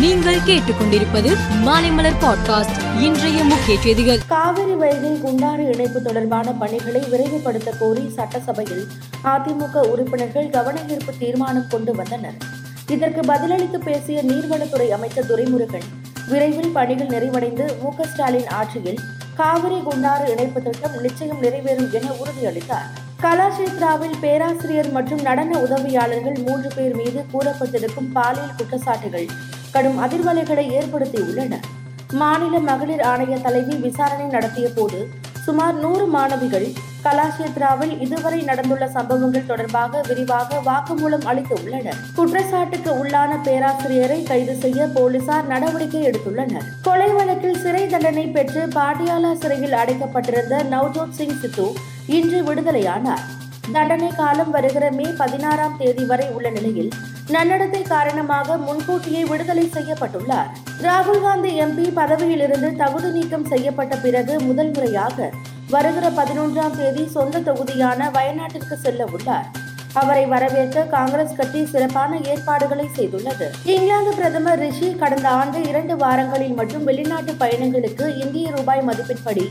நீங்கள் கேட்டுக்கொண்டிருப்பது மாலைமலர் பாட்காஸ்ட். இன்றைய முக்கிய செய்திகள். காவிரி வயதில் குண்டாறு இணைப்பு தொடர்பான பணிகளை விரைவுபடுத்த கோரி சட்டசபையில் அதிமுக உறுப்பினர்கள் கவன ஈர்ப்பு தீர்மானம் கொண்டு வந்தனர். இதற்கு பதிலளித்து பேசிய நீர்வளத்துறை அமைச்சர் துரைமுருகன் விரைவில் பணிகள் நிறைவடைந்து மு. ஸ்டாலின் ஆட்சியில் காவிரி குண்டாறு இணைப்பு திட்டம் நிச்சயம் நிறைவேறும் என உறுதியளித்தார். கலாஷேத்ராவில் பேராசிரியர் மற்றும் நடன உதவியாளர்கள் மூன்று பேர் மீது கூறப்பட்டிருக்கும் பாலியல் குற்றச்சாட்டுகள் கடும் அதிர்வலைகளை ஏற்படுத்தியுள்ளன. மாநில மகளிர் ஆணைய தலைவி விசாரணை நடத்திய போது சுமார் நூறு மாணவிகள் கலாஷேத்ராவில் இதுவரை நடந்துள்ள சம்பவங்கள் தொடர்பாக விரிவாக வாக்குமூலம் அளித்துள்ளனர் குற்றச்சாட்டுக்கு உள்ளான பேராசிரியரை கைது செய்ய போலீசார் நடவடிக்கை எடுத்துள்ளனர். கொலை வழக்கில் சிறை தண்டனை பெற்று பாட்டியாலா சிறையில் அடைக்கப்பட்டிருந்த நவ்ஜோத் சிங் சித்து இன்று விடுதலையானார். தண்டனை காலம் வருகிற மே பதினாறாம் தேதி வரை உள்ள நிலையில் நன்னடத்தை காரணமாக முன்கூட்டியே விடுதலை செய்யப்பட்டுள்ளார். ராகுல் காந்தி எம்பி பதவியிலிருந்து தகுதி நீக்கம் செய்யப்பட்ட பிறகு முதல் முறையாக வருகிற பதினொன்றாம் தேதி சொந்த தொகுதியான வயநாட்டிற்கு செல்ல உள்ளார். அவரை வரவேற்க காங்கிரஸ் கட்சி சிறப்பான ஏற்பாடுகளை செய்துள்ளது. இங்கிலாந்து பிரதமர் ரிஷி கடந்த ஆண்டு இரண்டு வாரங்களில் மட்டும் வெளிநாட்டு பயணங்களுக்கு இந்திய ரூபாய் மதிப்பின்படி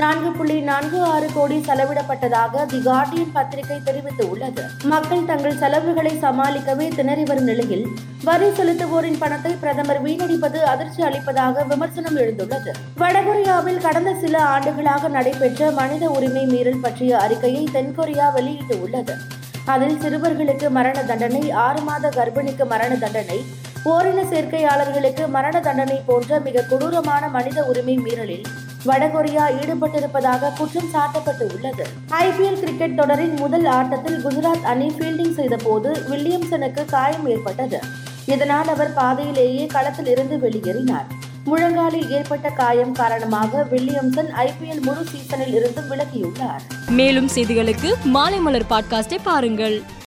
நான்கு புள்ளி நான்கு ஆறு கோடி செலவிடப்பட்டதாக தி கார்டியன் பத்திரிகை தெரிவித்துள்ளது. மக்கள் தங்கள் செலவுகளை சமாளிக்கவே திணறி வரும் நிலையில் வரி செலுத்துவோரின் பணத்தை பிரதமர் வீணடிப்பது அதிர்ச்சி அளிப்பதாக விமர்சனம் எழுந்துள்ளது. வடகொரியாவில் கடந்த சில ஆண்டுகளாக நடைபெற்ற மனித உரிமை மீறல் பற்றிய அறிக்கையை தென்கொரியா வெளியிட்டுள்ளது. அதில் சிறுவர்களுக்கு மரண தண்டனை ஆறு மாத கர்ப்பிணிக்கு மரண தண்டனை ஓரின சேர்க்கையாளர்களுக்கு மரண தண்டனை போன்ற மிக கொடூரமான மனித உரிமை மீறலில் வடகொரியா ஈடுபட்டிருப்பதாக குற்றம் சாட்டப்பட்டு உள்ளது ஐபிஎல் கிரிக்கெட் தொடரின் முதல் ஆட்டத்தில் குஜராத் அணி ஃபீல்டிங் செய்தபோது வில்லியம்சனுக்கு காயம் ஏற்பட்டது. இதனால் அவர் பாதையிலேயே களத்தில் இருந்து வெளியேறினார். முழங்காலில் ஏற்பட்ட காயம் காரணமாக வில்லியம்சன் ஐபிஎல் முழு சீசனில் இருந்து விலகியுள்ளார். மேலும் செய்திகளுக்கு மாலை மலர் பாட்காஸ்டை பாருங்கள்.